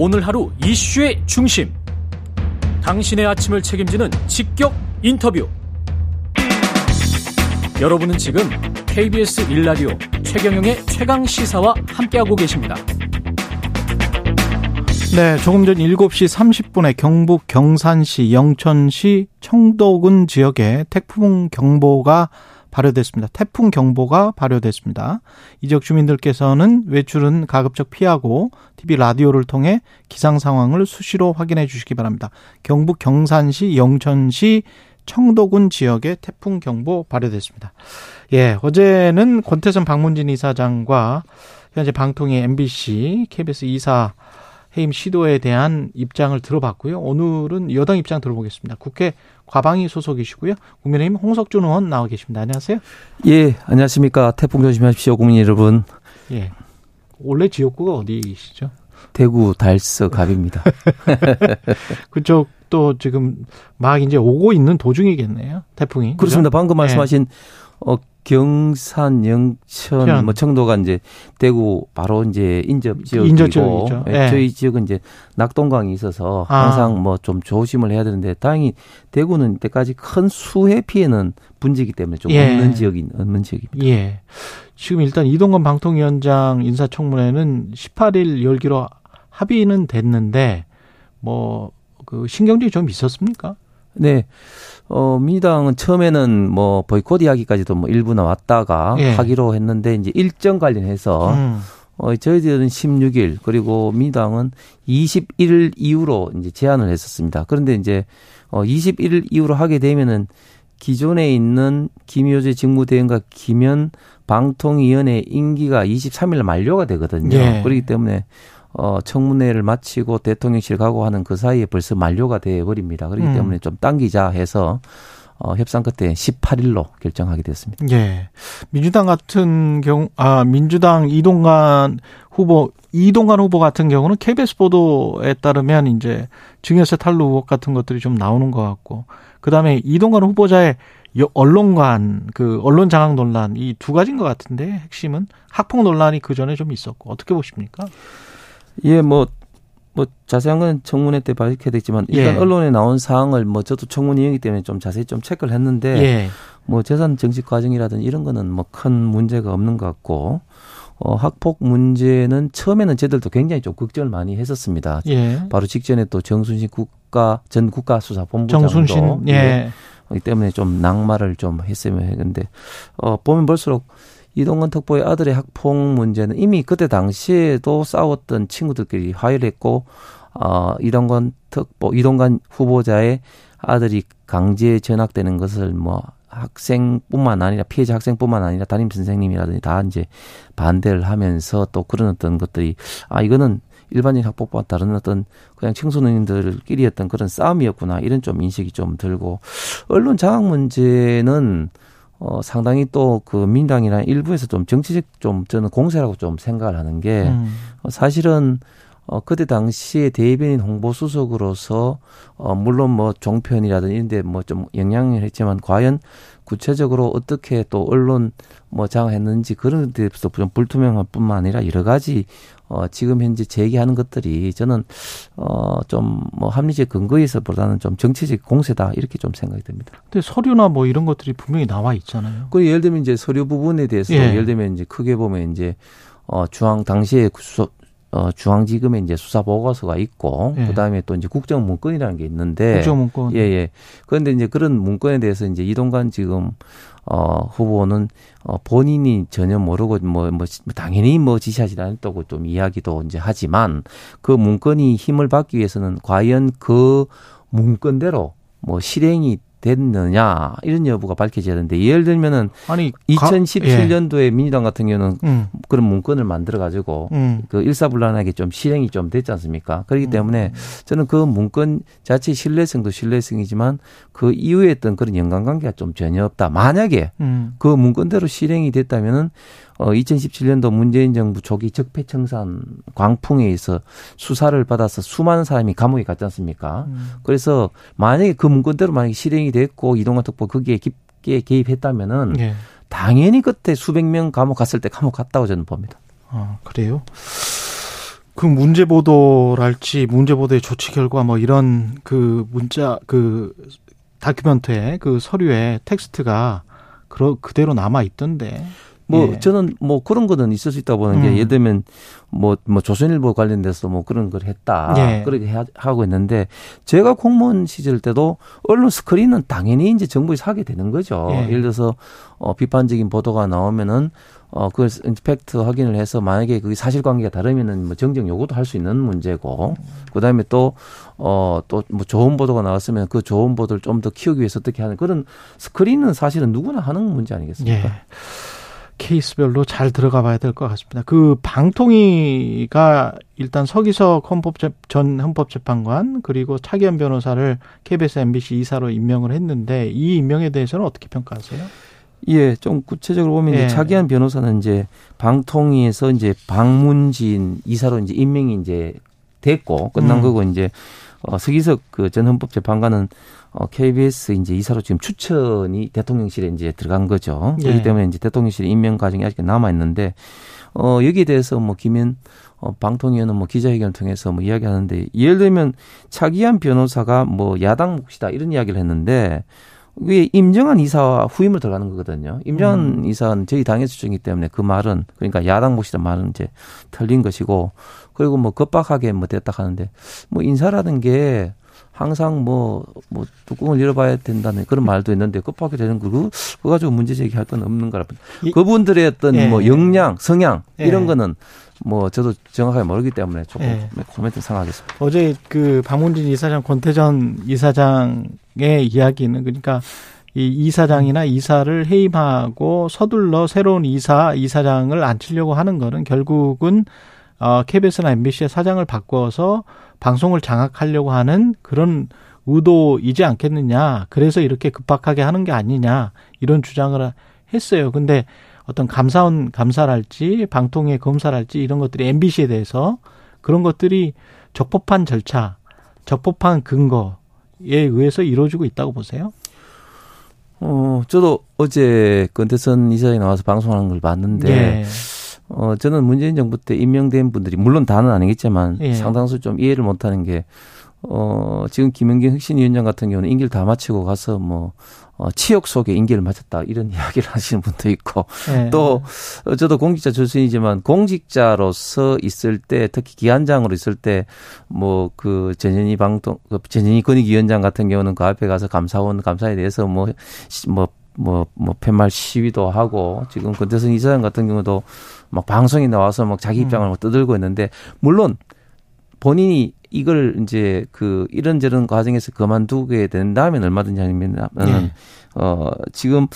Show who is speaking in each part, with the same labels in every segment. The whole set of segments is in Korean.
Speaker 1: 오늘 하루 이슈의 중심. 당신의 아침을 책임지는 직격 인터뷰. 여러분은 지금 KBS 일라디오 최경영의 최강 시사와 함께하고 계십니다.
Speaker 2: 네, 조금 전 7시 30분에 경북 경산시, 영천시, 청도군 지역에 태풍 경보가 발효됐습니다. 태풍 경보가 발효됐습니다. 이 지역 주민들께서는 외출은 가급적 피하고 TV 라디오를 통해 기상 상황을 수시로 확인해 주시기 바랍니다. 경북 경산시, 영천시, 청도군 지역에 태풍 경보 발효됐습니다. 예, 어제는 권태선 방문진 이사장과 현재 방통위 MBC, KBS 이사 해임 시도에 대한 입장을 들어봤고요. 오늘은 여당 입장 들어보겠습니다. 국회 과방위 소속이시고요. 국민의힘 홍석준 의원 나와 계십니다. 안녕하세요.
Speaker 3: 예, 안녕하십니까. 태풍 조심하십시오, 국민 여러분.
Speaker 2: 예. 원래 지역구가 어디시죠?
Speaker 3: 대구 달서 갑입니다.
Speaker 2: 그쪽 또 지금 막 이제 오고 있는 도중이겠네요. 태풍이.
Speaker 3: 그렇습니다. 방금 말씀하신 네. 어 경산, 영천, 현. 뭐 청도가 이제 대구 바로 이제 인접 지역이고 인접 지역이죠. 네. 저희 지역은 이제 낙동강이 있어서 아. 항상 뭐 좀 조심을 해야 되는데 다행히 대구는 이때까지 큰 수해 피해는 분지기 때문에 좀 예. 없는 지역이 없는 지역입니다.
Speaker 2: 예. 지금 일단 이동건 방통위원장 인사청문회는 18일 열기로 합의는 됐는데 뭐 그 신경질이 좀 있었습니까?
Speaker 3: 네. 어, 민주당은 처음에는 뭐 보이콧 이야기까지도 뭐 일부 나왔다가 예. 하기로 했는데 이제 일정 관련해서 음. 어, 저희들은 16일 그리고 민주당은 21일 이후로 이제 제안을 했었습니다. 그런데 이제 어, 21일 이후로 하게 되면은 기존에 있는 김효재 직무대행과 김현 방통위원회 임기가 23일 만료가 되거든요. 예. 그렇기 때문에 어, 청문회를 마치고 대통령실 가고 하는 그 사이에 벌써 만료가 돼 버립니다. 그렇기 음. 때문에 좀 당기자 해서 어, 협상 끝에 18일로 결정하게 됐습니다.
Speaker 2: 예. 민주당 같은 경우, 아, 민주당 이동관 후보, 이동관 후보 같은 경우는 KBS 보도에 따르면 이제 증여세 탈루 의혹 같은 것들이 좀 나오는 것 같고, 그 다음에 이동관 후보자의 언론관, 그 언론 장악 논란 이 두 가지인 것 같은데 핵심은 학폭 논란이 그 전에 좀 있었고 어떻게 보십니까?
Speaker 3: 예, 뭐, 뭐 자세한 건 청문회 때 밝혀야 되지만 일단 예. 언론에 나온 사항을 뭐 저도 청문위이기 때문에 좀 자세히 좀 체크를 했는데 예. 뭐 재산 정식 과정이라든 이런 거는 뭐 큰 문제가 없는 것 같고 어, 학폭 문제는 처음에는 저들도 굉장히 좀 걱정을 많이 했었습니다. 예. 바로 직전에 또 정순신 국가 전 국가수사본부장도 정순신 예. 예. 이 때문에 좀 낙마를 좀 했으면 했는데 어 보면 볼수록 이동건 특보의 아들의 학폭 문제는 이미 그때 당시에도 싸웠던 친구들끼리 화해를 했고 어 이동건 특보 이동건 후보자의 아들이 강제 전학되는 것을 뭐 학생뿐만 아니라 피해자 학생뿐만 아니라 담임 선생님이라든지 다 이제 반대를 하면서 또 그런 어떤 것들이 아 이거는 일반인 학폭과 다른 어떤 그냥 청소년들끼리였던 그런 싸움이었구나 이런 좀 인식이 좀 들고 언론 장악 문제는 어, 상당히 또 그 민당이나 일부에서 좀 정치적 좀 저는 공세라고 좀 생각을 하는 게 음. 어, 사실은 어, 그때 당시에 대변인 홍보수석으로서 어, 물론 뭐 종편이라든 이런데 뭐 좀 영향을 했지만 과연 구체적으로 어떻게 또 언론 뭐 장악했는지 그런 데서 좀 불투명할 뿐만 아니라 여러 가지 어, 지금 현재 제기하는 것들이 저는 어, 좀 뭐 합리적 근거에서 보다는 좀 정치적 공세다 이렇게 좀 생각이 듭니다.
Speaker 2: 근데 서류나 뭐 이런 것들이 분명히 나와 있잖아요.
Speaker 3: 그 예를 들면 이제 서류 부분에 대해서 예. 를 들면 이제 크게 보면 이제 어, 중앙 당시에 수, 어, 중앙지검에 이제 수사 보고서가 있고, 예. 그 다음에 또 이제 국정 문건이라는 게 있는데.
Speaker 2: 국정 문건.
Speaker 3: 예, 예. 그런데 이제 그런 문건에 대해서 이제 이동관 지금 어, 후보는 어, 본인이 전혀 모르고 뭐, 뭐, 당연히 뭐 지시하지 않았다고 좀 이야기도 이제 하지만 그 문건이 힘을 받기 위해서는 과연 그 문건대로 뭐 실행이 됐느냐 이런 여부가 밝혀져야 되는데 예를 들면은 아니 2017년도에 예. 민주당 같은 경우는 음. 그런 문건을 만들어 가지고 음. 그 일사불란하게 좀 실행이 좀 됐지 않습니까? 그렇기 음. 때문에 저는 그 문건 자체 신뢰성도 신뢰성이지만 그 이후에 했던 그런 연관관계가 좀 전혀 없다. 만약에 음. 그 문건대로 실행이 됐다면은 어 2017년도 문재인 정부 초기 적폐청산 광풍에 의해서 수사를 받아서 수많은 사람이 감옥에 갔지 않습니까? 음. 그래서 만약에 그 문건대로 만약에 실행이 됐고 이동관 특보 거기에 깊게 개입했다면은 예. 당연히 그때 수백 명 감옥 갔을 때 감옥 갔다고 저는 봅니다.
Speaker 2: 아, 그래요? 그 문제 보도랄지 문제 보도의 조치 결과 뭐 이런 그 문자 그 다큐멘터의 그 서류에 텍스트가 그러 그대로 남아 있던데.
Speaker 3: 뭐 예. 저는 뭐 그런 거는 있을 수 있다고 보는 게 음. 예를 들면 뭐, 뭐 조선일보 관련돼서 뭐 그런 걸 했다. 예. 그렇게 하고 있는데 제가 공무원 시절 때도 언론 스크린은 당연히 이제 정부에서 하게 되는 거죠. 예. 예를 들어서 어 비판적인 보도가 나오면은 어, 그걸 팩트 확인을 해서 만약에 그게 사실관계가 다르면은 뭐 정정 요구도 할 수 있는 문제고, 그 다음에 또, 어, 또 뭐 좋은 보도가 나왔으면 그 좋은 보도를 좀 더 키우기 위해서 어떻게 하는 그런 스크린은 사실은 누구나 하는 문제 아니겠습니까? 예.
Speaker 2: 케이스별로 잘 들어가 봐야 될 것 같습니다. 그 방통위가 일단 서기석 헌법재, 전 헌법재판관 그리고 차기현 변호사를 KBS MBC 이사로 임명을 했는데 이 임명에 대해서는 어떻게 평가하세요?
Speaker 3: 예, 좀 구체적으로 보면 예. 이제 차기한 변호사는 이제 방통위에서 이제 방문진 이사로 이제 임명이 이제 됐고 끝난 음. 거고 이제 어 서기석 그 전 헌법재판관은 어 KBS 이제 이사로 지금 추천이 대통령실에 이제 들어간 거죠. 예. 그렇기 때문에 이제 대통령실 임명 과정이 아직 남아 있는데 어 여기에 대해서 뭐 김현 어, 방통위원은 뭐 기자회견을 통해서 뭐 이야기하는데 예를 들면 차기한 변호사가 뭐 야당 몫이다 이런 이야기를 했는데 이게 임정한 이사와 후임을 들어가는 거거든요. 임정한 음. 이사는 저희 당의 수준이기 때문에 그 말은 그러니까 야당 모시던 말은 이제 틀린 것이고 그리고 뭐 급박하게 뭐 됐다 하는데 뭐 인사라는 게 항상 뭐, 뭐, 뚜껑을 열어봐야 된다는 그런 말도 있는데 급하게 되는 거고, 그거 가지고 문제 제기할 건 없는 거라. 그분들의 어떤 예. 뭐 역량, 성향, 예. 이런 거는 뭐 저도 정확하게 모르기 때문에 조금 예. 코멘트 상하겠습니다.
Speaker 2: 어제 그 박문진 이사장, 권태전 이사장의 이야기는 그러니까 이 이사장이나 이사를 해임하고 서둘러 새로운 이사, 이사장을 앉히려고 하는 거는 결국은 어, KBS나 MBC의 사장을 바꿔서 방송을 장악하려고 하는 그런 의도이지 않겠느냐. 그래서 이렇게 급박하게 하는 게 아니냐. 이런 주장을 했어요. 근데 어떤 감사원 감사랄지 방통위 검사랄지 이런 것들이 MBC에 대해서 그런 것들이 적법한 절차, 적법한 근거에 의해서 이루어지고 있다고 보세요?
Speaker 3: 어, 저도 어제 건태선 이사장이 나와서 방송하는 걸 봤는데 예. 어, 저는 문재인 정부 때 임명된 분들이 물론 다는 아니겠지만 예. 상당수 좀 이해를 못하는 게 어, 지금 김영균 혁신위원장 같은 경우는 임기를 다 마치고 가서 뭐, 어, 치욕 속에 임기를 마쳤다. 이런 이야기를 하시는 분도 있고. 네. 또, 저도 공직자 출신이지만 공직자로서 있을 때, 특히 기관장으로 있을 때, 뭐, 그, 전현희 방통, 그 전현희 권익위원장 같은 경우는 그 앞에 가서 감사원 감사에 대해서 뭐, 뭐, 뭐, 뭐, 팻말 시위도 하고, 지금 권대선 이사장 같은 경우도 막 방송에 나와서 막 자기 입장을 음. 막 떠들고 있는데, 물론 본인이 이걸 이제 그 이런저런 과정에서 그만두게 된다면 얼마든지 아니면 네. 어 지금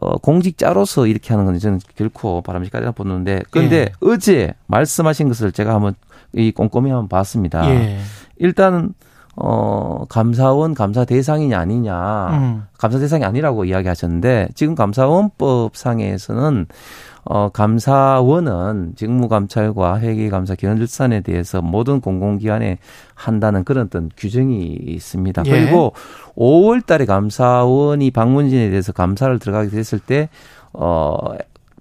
Speaker 3: 어 공직자로서 이렇게 하는 건 저는 결코 바람직하다고 보는데 그런데 네. 어제 말씀하신 것을 제가 한번 이 꼼꼼히 한번 봤습니다. 네. 일단 어, 감사원 감사 대상이냐 아니냐. 음. 감사 대상이 아니라고 이야기하셨는데 지금 감사원법상에서는 어, 감사원은 직무감찰과 회계감사 기원질산에 대해서 모든 공공기관에 한다는 그런 어떤 규정이 있습니다. 예. 그리고 5월 달에 감사원이 방문진에 대해서 감사를 들어가게 됐을 때, 어,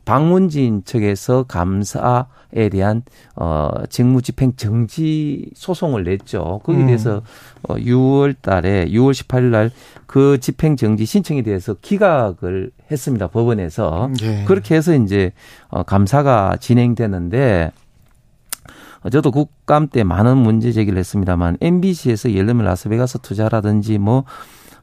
Speaker 3: 방문진 측에서 감사에 대한 어 직무집행 정지 소송을 냈죠. 거기에 음. 대해서 어 6월 달에 6월 18일 날 그 집행 정지 신청에 대해서 기각을 했습니다. 법원에서. 예. 그렇게 해서 이제 어 감사가 진행되는데 저도 국감 때 많은 문제 제기를 했습니다만 MBC에서 예를 들면 라스베가스 투자라든지 뭐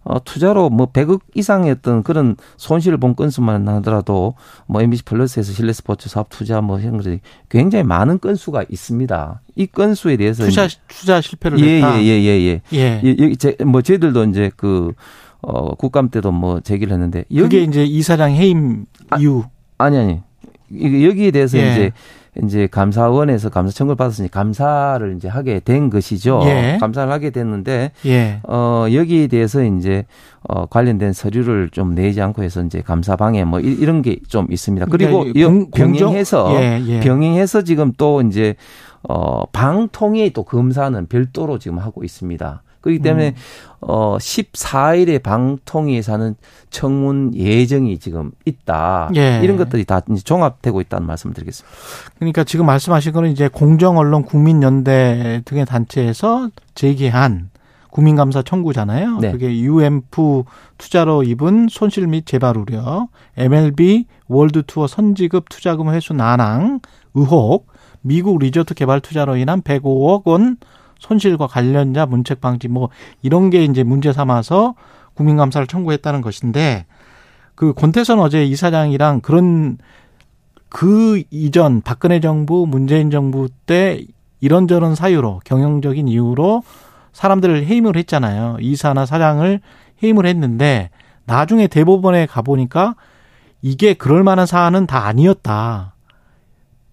Speaker 3: 어, 투자로 뭐 100억 이상의 어떤 그런 손실을 본 건수만 하더라도 뭐 MBC 플러스에서 실내 스포츠 사업 투자 뭐 이런 것들이 굉장히 많은 건수가 있습니다. 이 건수에 대해서
Speaker 2: 투자 투자 실패를
Speaker 3: 예, 했다. 예, 예, 예, 예. 예. 예. 제, 뭐 저희들도 이제 그 어, 국감 때도 뭐 제기를 했는데
Speaker 2: 여기 그게 이제 이사장 해임 이유
Speaker 3: 아, 아니 아니. 여기에 대해서 예. 이제 이제 감사원에서 감사 청구를 받았으니 감사를 이제 하게 된 것이죠. 예. 감사를 하게 됐는데 예. 어 여기에 대해서 이제 어 관련된 서류를 좀 내지 않고 해서 이제 감사 방해 뭐 이 런 게 좀 있습니다. 그리고 그러니까 병행해서 예, 예. 병행해서 지금 또 이제 어 방통위 또 검사는 별도로 지금 하고 있습니다. 그렇기 때문에 음. 어 14일에 방통위에서는 청문 예정이 지금 있다. 예. 이런 것들이 다 이제 종합되고 있다는 말씀을 드리겠습니다.
Speaker 2: 그러니까 지금 말씀하신 거는 이제 공정언론 국민연대 등의 단체에서 제기한 국민감사 청구잖아요. 네. 그게 UMF 투자로 입은 손실 및 재발 우려, MLB World Tour 선지급 투자금 회수 난항 의혹, 미국 리조트 개발 투자로 인한 105억 원 손실과 관련자 문책 방치 뭐 이런 게 이제 문제 삼아서 국민 감사를 청구했다는 것인데 그 권태선 어제 이사장이랑 그런 그 이전 박근혜 정부 문재인 정부 때 이런저런 사유로 경영적인 이유로 사람들을 해임을 했잖아요. 이사나 사장을 해임을 했는데 나중에 대법원에 가보니까 이게 그럴 만한 사안은 다 아니었다.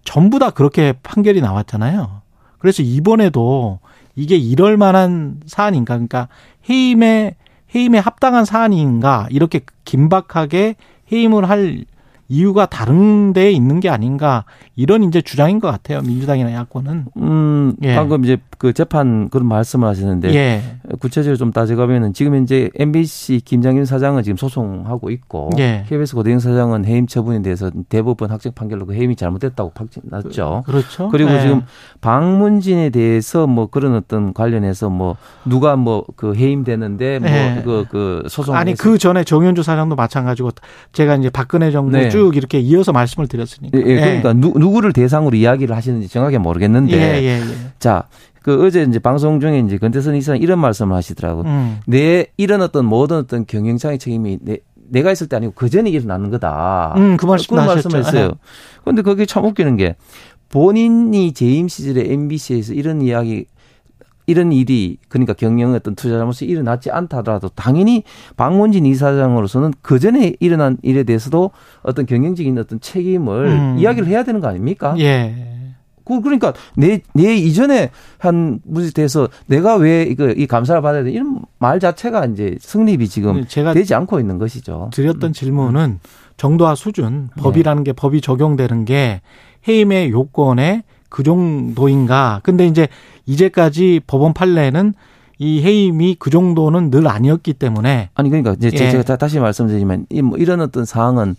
Speaker 2: 전부 다 그렇게 판결이 나왔잖아요. 그래서 이번에도 이게 이럴 만한 사안인가? 그러니까 해임에 해임에 합당한 사안인가? 이렇게 긴박하게 해임을 할 이유가 다른 데에 있는 게 아닌가 이런 이제 주장인 것 같아요 민주당이나 야권은.
Speaker 3: 음 예. 방금 이제 그 재판 그런 말씀을 하시는데 예. 구체적으로 좀 따져가면은 지금 이제 MBC 김장윤 사장은 지금 소송하고 있고 예. KBS 고대영 사장은 해임 처분에 대해서 대법원 확정 판결로 그 해임이 잘못됐다고 확정 났죠.
Speaker 2: 그, 그렇죠.
Speaker 3: 그리고 예. 지금 방문진에 대해서 뭐 그런 어떤 관련해서 뭐 누가 뭐 그 해임되는데 뭐그그 예. 그, 그 소송
Speaker 2: 아니 그 전에 정현주 사장도 마찬가지고 제가 이제 박근혜 정부 네. 쭉 이렇게 이어서 말씀을 드렸으니까.
Speaker 3: 예, 예. 그러니까 누, 누구를 대상으로 이야기를 하시는지 정확히 모르겠는데. 예, 예, 예. 자, 그 어제 이제 방송 중에 이제 건태선 이사는 이런 말씀을 하시더라고. 음. 내 이런 어떤 모든 어떤 경영상의 책임이 내 내가 있을 때 아니고 그 전에 일어나는 거다.
Speaker 2: 음, 그 말씀
Speaker 3: 그런 말씀을 했어요. 그런데 그게 참 웃기는 게 본인이 재임 시절에 MBC에서 이런 이야기 이런 일이 그러니까 경영의 어떤 투자 잘못이 일어났지 않다더라도 당연히 박문진 이사장으로서는 그 전에 일어난 일에 대해서도 어떤 경영적인 어떤 책임을 음. 이야기를 해야 되는 거 아닙니까?
Speaker 2: 예.
Speaker 3: 그 그러니까 내 내 이전에 한 문제에 대해서 내가 왜 이거 이 감사를 받아야 돼 이런 말 자체가 이제 성립이 지금 제가 되지 않고 있는 것이죠.
Speaker 2: 드렸던 음. 질문은 정도와 수준 법이라는 네. 게 법이 적용되는 게 해임의 요건에 그 정도인가. 근데 이제 이제까지 법원 판례는 이 해임이 그 정도는 늘 아니었기 때문에
Speaker 3: 아니 그러니까 이제 예. 제가 다시 말씀드리지만 뭐 이런 어떤 사항은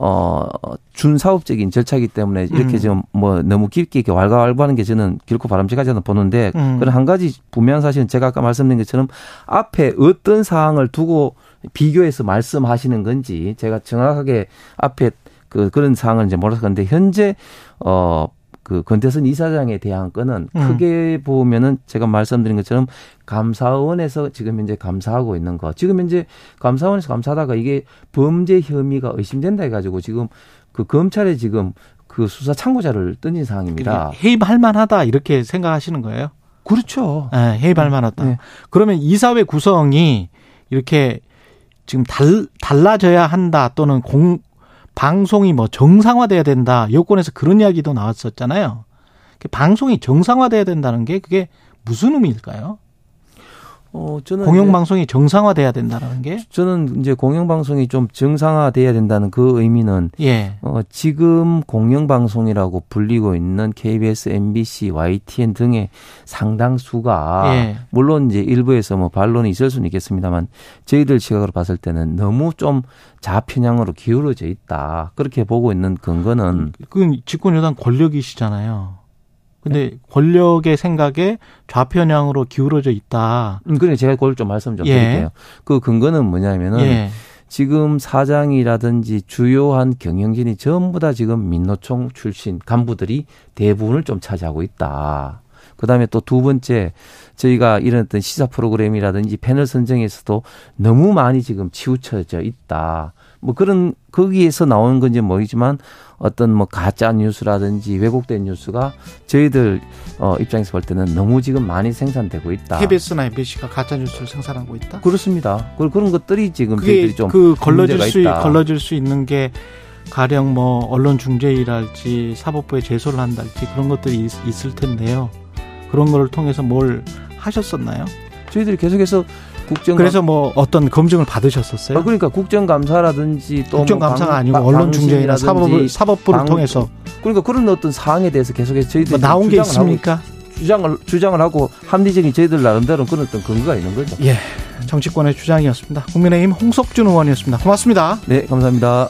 Speaker 3: 어 준사업적인 절차이기 때문에 이렇게 음. 좀뭐 너무 깊게 이렇게 왈가왈부하는 게 저는 결코 바람직하지 않아 보는데 음. 그런 한 가지 분명한 사실은 제가 아까 말씀드린 것처럼 앞에 어떤 사항을 두고 비교해서 말씀하시는 건지 제가 정확하게 앞에 그 그런 사항을 이제 몰라서 그런데 현재 어 그 권태선 이사장에 대한 건은 음. 크게 보면은 제가 말씀드린 것처럼 감사원에서 지금 현재 감사하고 있는 거. 지금 현재 감사원에서 감사하다가 이게 범죄 혐의가 의심된다 해가지고 지금 그 검찰에 지금 그 수사 참고자를 던진 상황입니다.
Speaker 2: 해임할 만하다 이렇게 생각하시는 거예요?
Speaker 3: 그렇죠.
Speaker 2: 네, 해임할 만하다. 네. 그러면 이사회 구성이 이렇게 지금 달, 달라져야 한다 또는 공, 방송이 뭐 정상화돼야 된다. 여권에서 그런 이야기도 나왔었잖아요. 방송이 정상화돼야 된다는 게 그게 무슨 의미일까요? 어, 저는 공영방송이 정상화돼야 된다는 게
Speaker 3: 저는 이제 공영방송이 좀 정상화돼야 된다는 그 의미는 예. 어, 지금 공영방송이라고 불리고 있는 KBS, MBC, YTN 등의 상당수가 예. 물론 이제 일부에서 뭐 반론이 있을 수는 있겠습니다만 저희들 시각으로 봤을 때는 너무 좀 좌편향으로 기울어져 있다 그렇게 보고 있는 근거는
Speaker 2: 그건 집권 여당 권력이시잖아요. 근데 네. 권력의 생각에 좌편향으로 기울어져 있다.
Speaker 3: 음, 그래 제가 그걸 좀 말씀 좀 예. 드릴게요. 그 근거는 뭐냐면은 예. 지금 사장이라든지 주요한 경영진이 전부 다 지금 민노총 출신 간부들이 대부분을 좀 차지하고 있다. 그 다음에 또 두 번째, 저희가 이런 어떤 시사 프로그램이라든지 패널 선정에서도 너무 많이 지금 치우쳐져 있다. 뭐 그런, 거기에서 나오는 건지 모르지만 어떤 뭐 가짜 뉴스라든지 왜곡된 뉴스가 저희들 어 입장에서 볼 때는 너무 지금 많이 생산되고 있다.
Speaker 2: KBS나 MBC가 가짜 뉴스를 생산하고 있다.
Speaker 3: 그렇습니다. 그런 것들이 지금 저희들이
Speaker 2: 좀그 걸러질 수 있다. 걸러질 수 있는 게 가령 뭐 언론 중재위랄지 사법부에 제소를 한달지 그런 것들이 있, 있을 텐데요. 그런 거를 통해서 뭘 하셨었나요?
Speaker 3: 저희들이 계속해서 국정
Speaker 2: 그래서 뭐 어떤 검증을 받으셨었어요?
Speaker 3: 아, 그러니까 국정감사라든지 또
Speaker 2: 국정감사가 뭐 아니고 언론중재나 사법을 사법부를 방, 통해서
Speaker 3: 그러니까 그런 어떤 사항에 대해서 계속해서 저희들이
Speaker 2: 뭐 나온 게 있습니까?
Speaker 3: 주장을 주장을 하고 합리적인 저희들 나름대로 그런 어떤 근거가 있는 거죠.
Speaker 2: 예. 정치권의 주장이었습니다. 국민의힘 홍석준 의원이었습니다. 고맙습니다.
Speaker 3: 네, 감사합니다.